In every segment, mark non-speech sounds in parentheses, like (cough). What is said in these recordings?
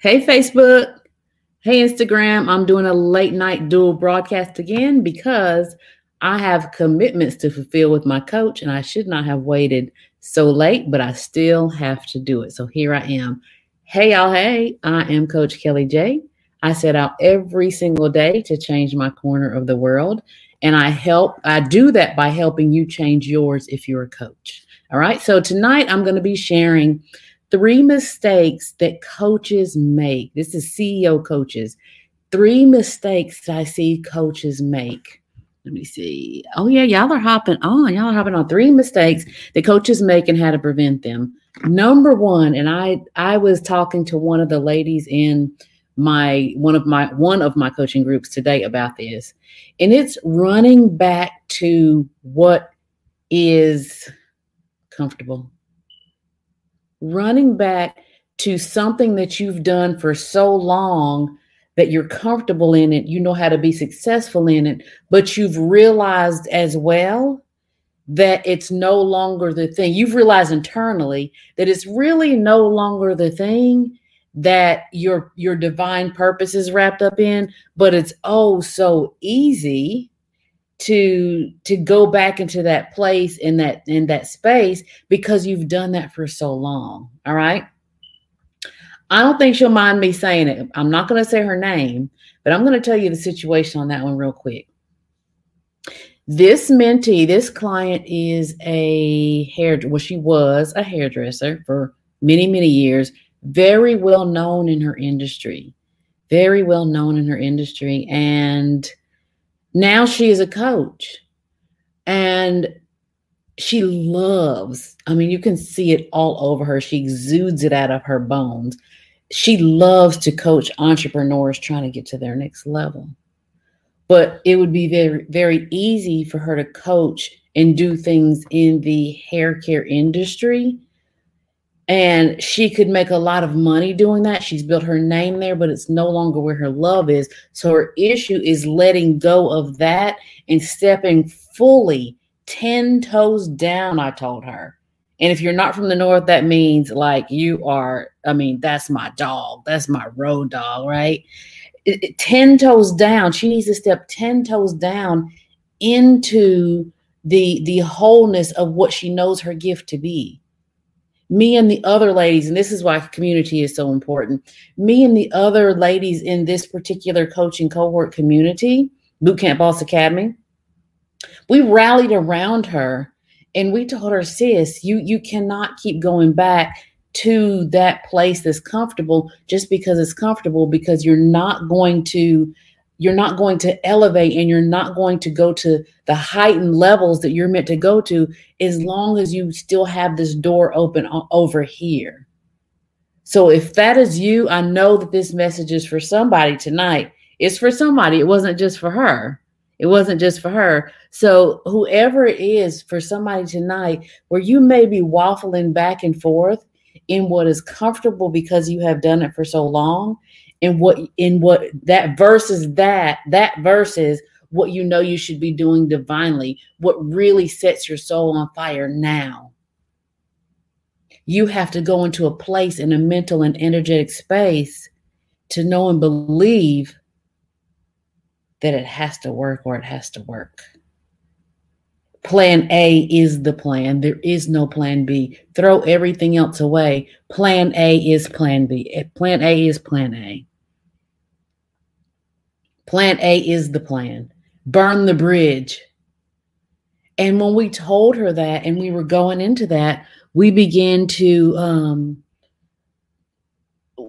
Hey, Facebook. Hey, Instagram. I'm doing a late night dual broadcast again because I have commitments to fulfill with my coach, and I should not have waited so late, but I still have to do it. So here I am. Hey, y'all. Hey, I am Coach Kelly J. I set out every single day to change my corner of the world. And I help, I do that by helping you change yours if you're a coach. All right. So tonight I'm going to be sharing three mistakes that coaches make. This is CEO coaches. Three mistakes that I see coaches make. Let me see. Oh, yeah, y'all are hopping on. Y'all are hopping on three mistakes that coaches make and how to prevent them. Number one, and I I was talking to one of the ladies in my one of my one of my coaching groups today about this. And it's running back to what is comfortable running back to something that you've done for so long that you're comfortable in it, you know how to be successful in it, but you've realized as well that it's no longer the thing. You've realized internally that it's really no longer the thing that your your divine purpose is wrapped up in, but it's oh so easy to to go back into that place in that in that space because you've done that for so long all right? I don't think she'll mind me saying it. I'm not going to say her name but i'm going to tell you the situation on that one real quick. This mentee this client is a hair well she was a hairdresser for many many years very well known in her industry very well known in her industry and now she is a coach and she loves, I mean, you can see it all over her. She exudes it out of her bones. She loves to coach entrepreneurs trying to get to their next level. But it would be very, very easy for her to coach and do things in the hair care industry and she could make a lot of money doing that. She's built her name there, but it's no longer where her love is. So her issue is letting go of that and stepping fully 10 toes down, I told her. And if you're not from the north, that means like you are, I mean, that's my dog. That's my road dog, right? It, it, 10 toes down. She needs to step 10 toes down into the the wholeness of what she knows her gift to be me and the other ladies, and this is why community is so important. Me and the other ladies in this particular coaching cohort community, Bootcamp Boss Academy, we rallied around her and we told her, sis, you you cannot keep going back to that place that's comfortable just because it's comfortable because you're not going to you're not going to elevate and you're not going to go to the heightened levels that you're meant to go to as long as you still have this door open over here. So if that is you, I know that this message is for somebody tonight. It's for somebody. It wasn't just for her. It wasn't just for her. So whoever it is for somebody tonight where you may be waffling back and forth in what is comfortable because you have done it for so long in what in what that versus that that versus what you know you should be doing divinely what really sets your soul on fire now you have to go into a place in a mental and energetic space to know and believe that it has to work or it has to work Plan A is the plan. There is no plan B. Throw everything else away. Plan A is plan B. Plan A is plan A. Plan A is the plan. Burn the bridge. And when we told her that and we were going into that, we began to um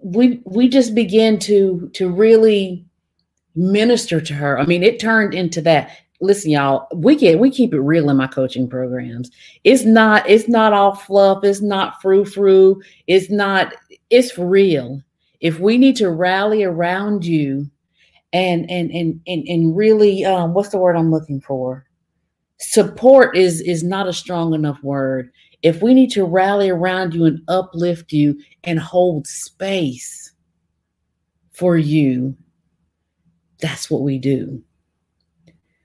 we we just began to to really minister to her. I mean, it turned into that. Listen, y'all, we get we keep it real in my coaching programs. It's not it's not all fluff, it's not frou frou, it's not it's real. If we need to rally around you and and and and, and really um, what's the word i'm looking for? Support is is not a strong enough word. If we need to rally around you and uplift you and hold space for you that's what we do.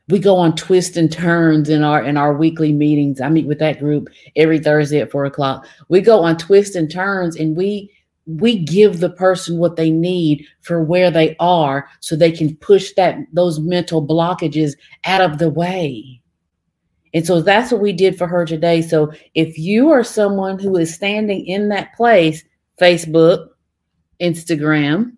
We go on twists and turns in our in our weekly meetings. I meet with that group every thursday at four o'clock. We go on twists and turns and we we give the person what they need for where they are so they can push that those mental blockages out of the way. And so that's what we did for her today. So if you are someone who is standing in that place, Facebook, Instagram,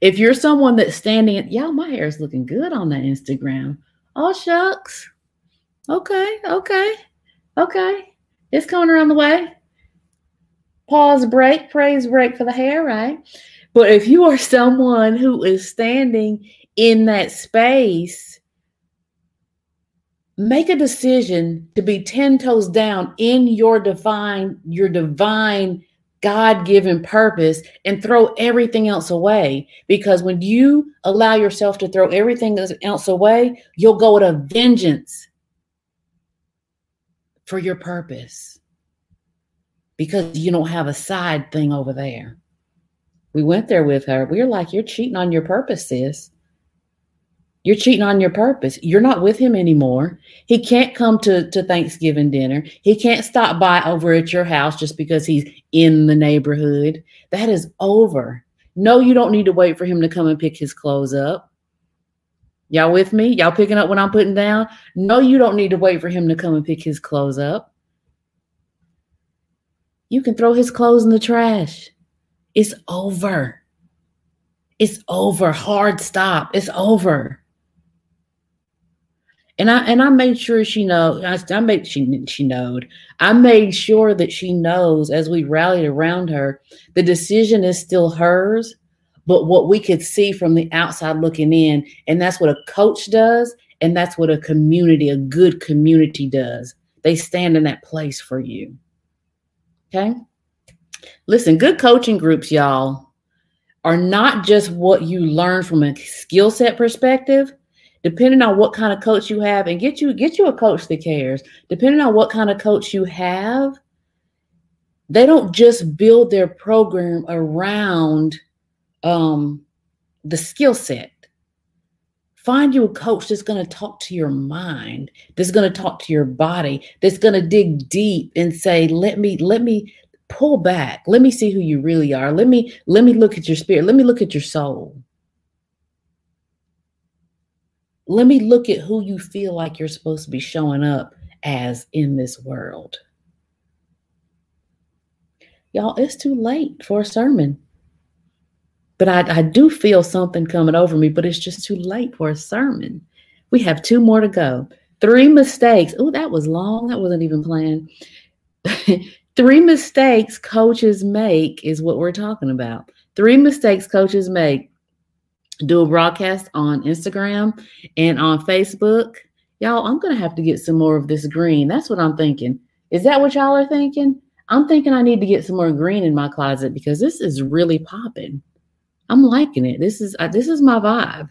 if you're someone that's standing, y'all, my hair is looking good on that Instagram. Oh, shucks. Okay, okay, okay. It's coming around the way. Pause break, praise break for the hair, right? But if you are someone who is standing in that space, make a decision to be 10 toes down in your divine, your divine God given purpose and throw everything else away. Because when you allow yourself to throw everything else away, you'll go with a vengeance for your purpose because you don't have a side thing over there. We went there with her. We were like, You're cheating on your purpose, sis. You're cheating on your purpose. You're not with him anymore. He can't come to, to Thanksgiving dinner. He can't stop by over at your house just because he's in the neighborhood. That is over. No, you don't need to wait for him to come and pick his clothes up. Y'all with me? Y'all picking up what I'm putting down? No, you don't need to wait for him to come and pick his clothes up. You can throw his clothes in the trash. It's over. It's over. Hard stop. It's over. And I and I made sure she know. I, I made she she knowed. I made sure that she knows as we rallied around her, the decision is still hers, but what we could see from the outside looking in, and that's what a coach does, and that's what a community, a good community does. They stand in that place for you. Okay. Listen, good coaching groups, y'all, are not just what you learn from a skill set perspective. Depending on what kind of coach you have and get you get you a coach that cares. Depending on what kind of coach you have they don't just build their program around um, the skill set find you a coach that's going to talk to your mind that's going to talk to your body that's going to dig deep and say let me let me pull back let me see who you really are let me let me look at your spirit let me look at your soul let me look at who you feel like you're supposed to be showing up as in this world. Y'all, it's too late for a sermon. But I, I do feel something coming over me, but it's just too late for a sermon. We have two more to go. Three mistakes. Oh, that was long. That wasn't even planned. (laughs) Three mistakes coaches make is what we're talking about. Three mistakes coaches make do a broadcast on Instagram and on Facebook. Y'all, I'm going to have to get some more of this green. That's what I'm thinking. Is that what y'all are thinking? I'm thinking I need to get some more green in my closet because this is really popping. I'm liking it. This is uh, this is my vibe.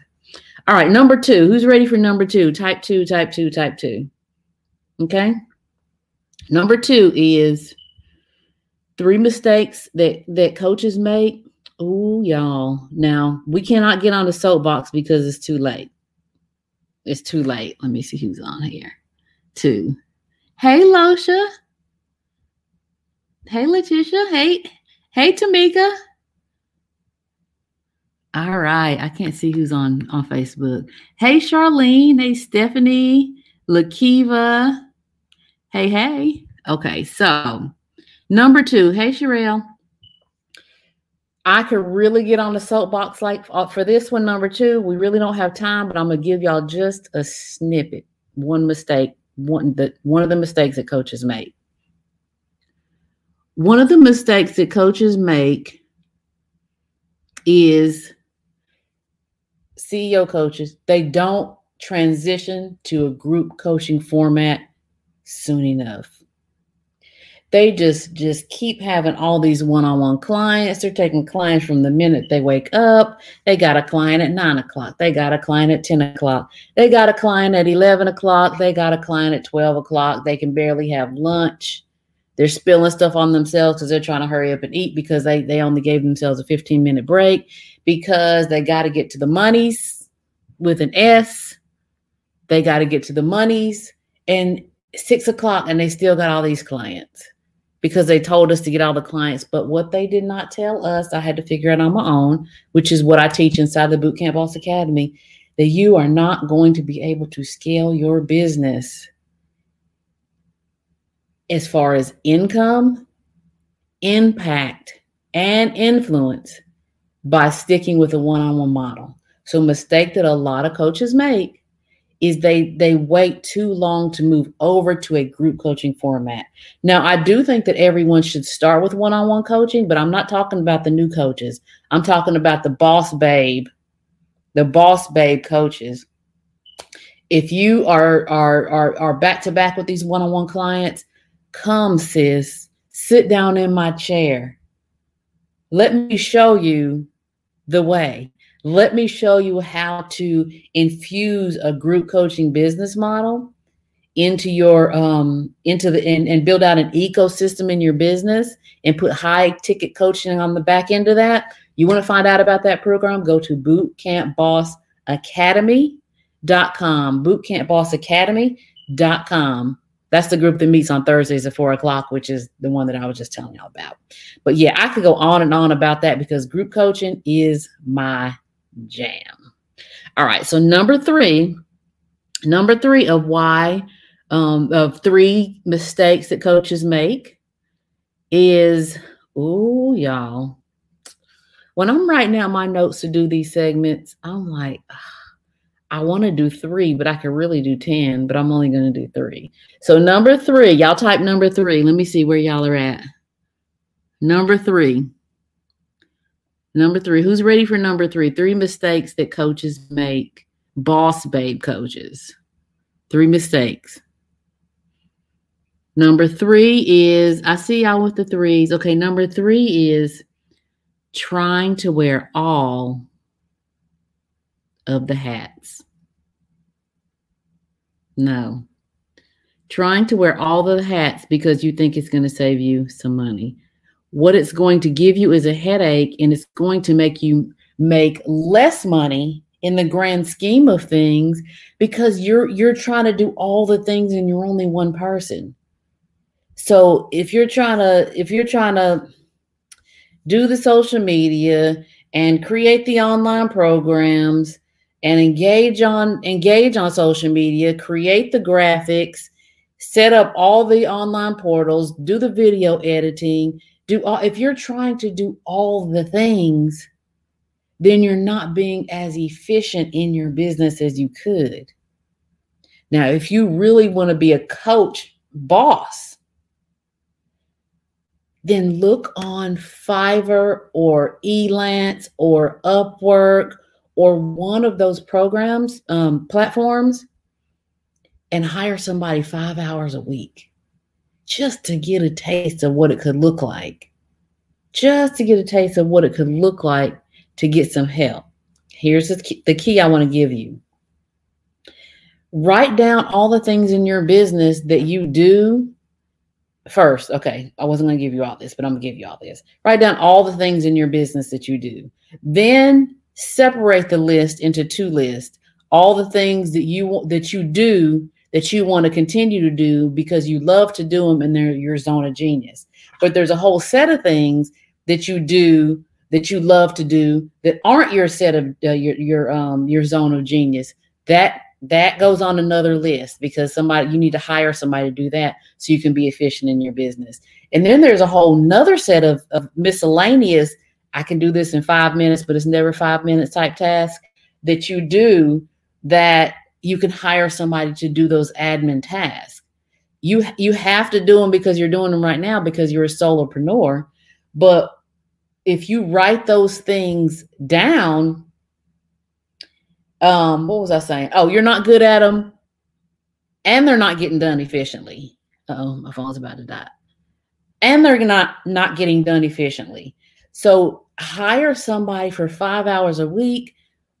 All right, number 2. Who's ready for number 2? Type 2, type 2, type 2. Okay? Number 2 is three mistakes that that coaches make Oh, y'all. Now, we cannot get on the soapbox because it's too late. It's too late. Let me see who's on here. Two. Hey, Losha. Hey, Letitia. Hey, hey, Tamika. All right. I can't see who's on on Facebook. Hey, Charlene. Hey, Stephanie. Lakiva. Hey, hey. Okay. So, number two. Hey, Sherelle. I could really get on the soapbox like uh, for this one, number two. We really don't have time, but I'm gonna give y'all just a snippet. One mistake, one that one of the mistakes that coaches make. One of the mistakes that coaches make is CEO coaches, they don't transition to a group coaching format soon enough. They just just keep having all these one-on-one clients. They're taking clients from the minute they wake up. They got a client at 9 o'clock. They got a client at 10 o'clock. They got a client at 11 o'clock. They got a client at 12 o'clock. They can barely have lunch. They're spilling stuff on themselves because they're trying to hurry up and eat because they, they only gave themselves a 15 minute break because they got to get to the monies with an s they got to get to the monies and six o'clock and they still got all these clients because they told us to get all the clients. But what they did not tell us, I had to figure out on my own, which is what I teach inside the Bootcamp Boss Academy, that you are not going to be able to scale your business as far as income, impact, and influence by sticking with a one-on-one model. So mistake that a lot of coaches make is they they wait too long to move over to a group coaching format. Now, I do think that everyone should start with one-on-one coaching, but I'm not talking about the new coaches. I'm talking about the boss babe, the boss babe coaches. If you are are are are back to back with these one-on-one clients, come sis, sit down in my chair. Let me show you the way. Let me show you how to infuse a group coaching business model into your um into the and, and build out an ecosystem in your business and put high ticket coaching on the back end of that. You want to find out about that program? Go to bootcampbossacademy.com. Bootcampbossacademy.com. That's the group that meets on Thursdays at four o'clock, which is the one that I was just telling y'all about. But yeah, I could go on and on about that because group coaching is my jam. All right. So number three, number three of why um, of three mistakes that coaches make is oh y'all. When I'm writing out my notes to do these segments, I'm like, I want to do three, but I could really do 10, but I'm only going to do three. So, number three, y'all type number three. Let me see where y'all are at. Number three Number three, who's ready for number three? Three mistakes that coaches make, boss babe coaches. Three mistakes. Number three is, I see y'all with the threes. Okay, number three is trying to wear all of the hats. No. Trying to wear all the hats because you think it's going to save you some money what it's going to give you is a headache and it's going to make you make less money in the grand scheme of things because you're you're trying to do all the things and you're only one person so if you're trying to if you're trying to do the social media and create the online programs and engage on engage on social media create the graphics set up all the online portals do the video editing do all if you're trying to do all the things then you're not being as efficient in your business as you could. Now if you really want to be a coach boss then look on Fiverr or Elance or Upwork or one of those programs, um, platforms, and hire somebody five hours a week just to get a taste of what it could look like. Just to get a taste of what it could look like to get some help. Here's the key, the key I want to give you. Write down all the things in your business that you do first. Okay, I wasn't going to give you all this, but I'm going to give you all this. Write down all the things in your business that you do. Then separate the list into two lists. All the things that you that you do that you want to continue to do because you love to do them and they're your zone of genius. But there's a whole set of things that you do that you love to do that aren't your set of uh, your your um your zone of genius. That that goes on another list because somebody you need to hire somebody to do that so you can be efficient in your business. And then there's a whole nother set of, of miscellaneous. I can do this in five minutes, but it's never five minutes type task that you do that you can hire somebody to do those admin tasks. You you have to do them because you're doing them right now because you're a solopreneur. But if you write those things down, um, what was I saying? Oh, you're not good at them, and they're not getting done efficiently. Oh, my phone's about to die. And they're not not getting done efficiently. So hire somebody for five hours a week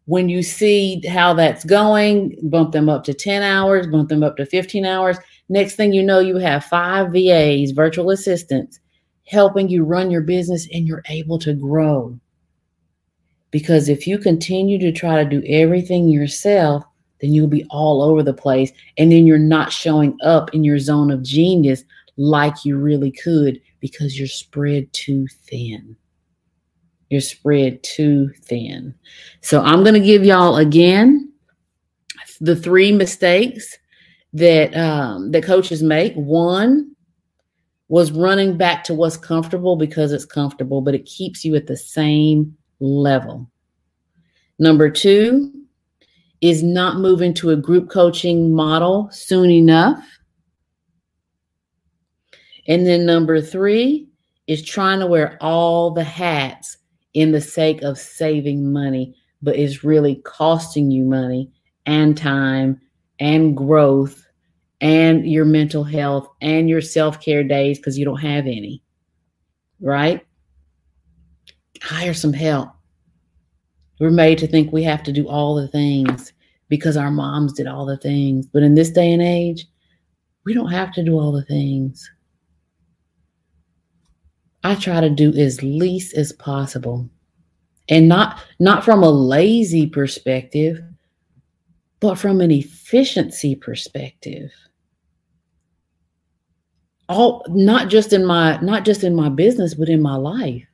when you see how that's going, bump them up to 10 hours, bump them up to 15 hours. Next thing you know, you have five VAs, virtual assistants, helping you run your business and you're able to grow. Because if you continue to try to do everything yourself, then you'll be all over the place. And then you're not showing up in your zone of genius like you really could Because you're spread too thin. You're spread too thin. So I'm going to give y'all again the three mistakes that um, that coaches make. One was running back to what's comfortable because it's comfortable, but it keeps you at the same level. Number two is not moving to a group coaching model soon enough. And then number three is trying to wear all the hats in the sake of saving money, but is really costing you money and time and growth and your mental health and your self care days because you don't have any. Right? Hire some help. We're made to think we have to do all the things because our moms did all the things. But in this day and age, we don't have to do all the things. I try to do as least as possible. And not not from a lazy perspective, but from an efficiency perspective. All not just in my not just in my business, but in my life.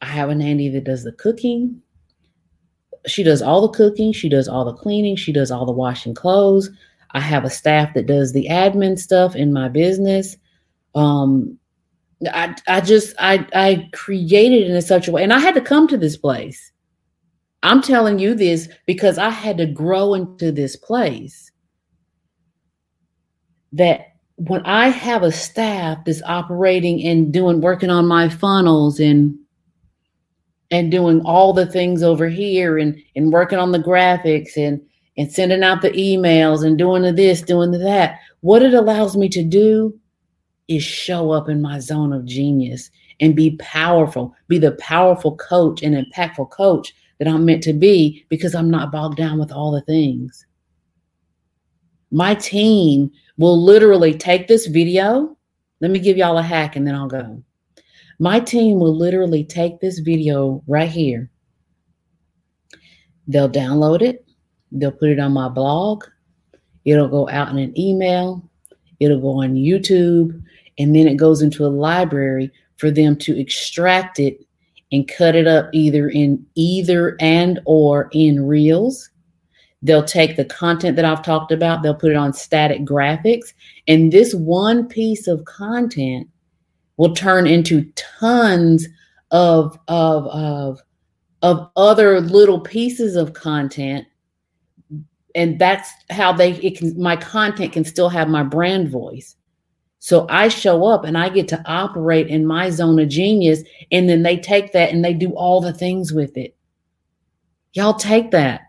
I have a nanny that does the cooking. She does all the cooking, she does all the cleaning, she does all the washing clothes. I have a staff that does the admin stuff in my business um i i just i i created it in such a way and i had to come to this place. I'm telling you this because i had to grow into this place. That when i have a staff that's operating and doing working on my funnels and and doing all the things over here and and working on the graphics and and sending out the emails and doing the this doing the that what it allows me to do is show up in my zone of genius and be powerful, be the powerful coach and impactful coach that I'm meant to be because I'm not bogged down with all the things. My team will literally take this video. Let me give y'all a hack and then I'll go. My team will literally take this video right here. They'll download it, they'll put it on my blog, it'll go out in an email, it'll go on YouTube, and then it goes into a library for them to extract it and cut it up either in either and or in reels. They'll take the content that i've talked about they'll put it on static graphics and this one piece of content will turn into tons of of of of other little pieces of content. And that's how they it can my content can still have my brand voice so I show up and I get to operate in my zone of genius. And then they take that and they do all the things with it. Y'all take that.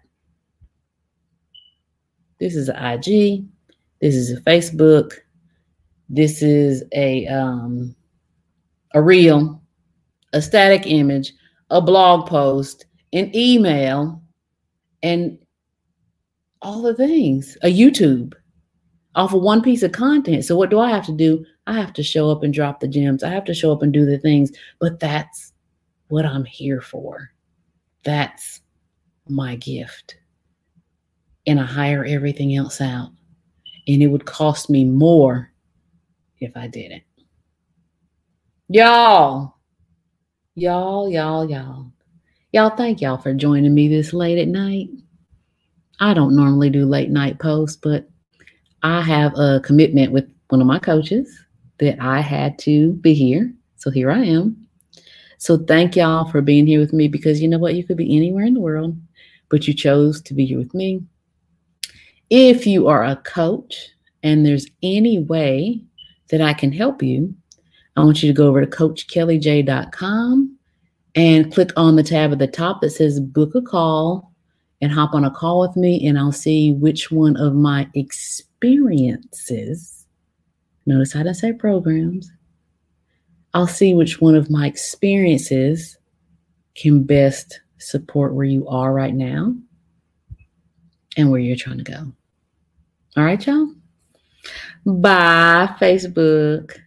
This is an IG. This is a Facebook. This is a um, a reel, a static image, a blog post, an email, and all the things. A YouTube off of one piece of content. So what do I have to do? I have to show up and drop the gems. I have to show up and do the things. But that's what I'm here for. That's my gift. And I hire everything else out. And it would cost me more if I didn't. Y'all, y'all, y'all, y'all. Y'all, thank y'all for joining me this late at night. I don't normally do late night posts, but I have a commitment with one of my coaches that I had to be here. So here I am. So thank y'all for being here with me because you know what? You could be anywhere in the world, but you chose to be here with me. If you are a coach and there's any way that I can help you, I want you to go over to coachkellyj.com and click on the tab at the top that says book a call and hop on a call with me, and I'll see which one of my experiences experiences, notice how I say programs, I'll see which one of my experiences can best support where you are right now and where you're trying to go. All right, y'all? Bye, Facebook.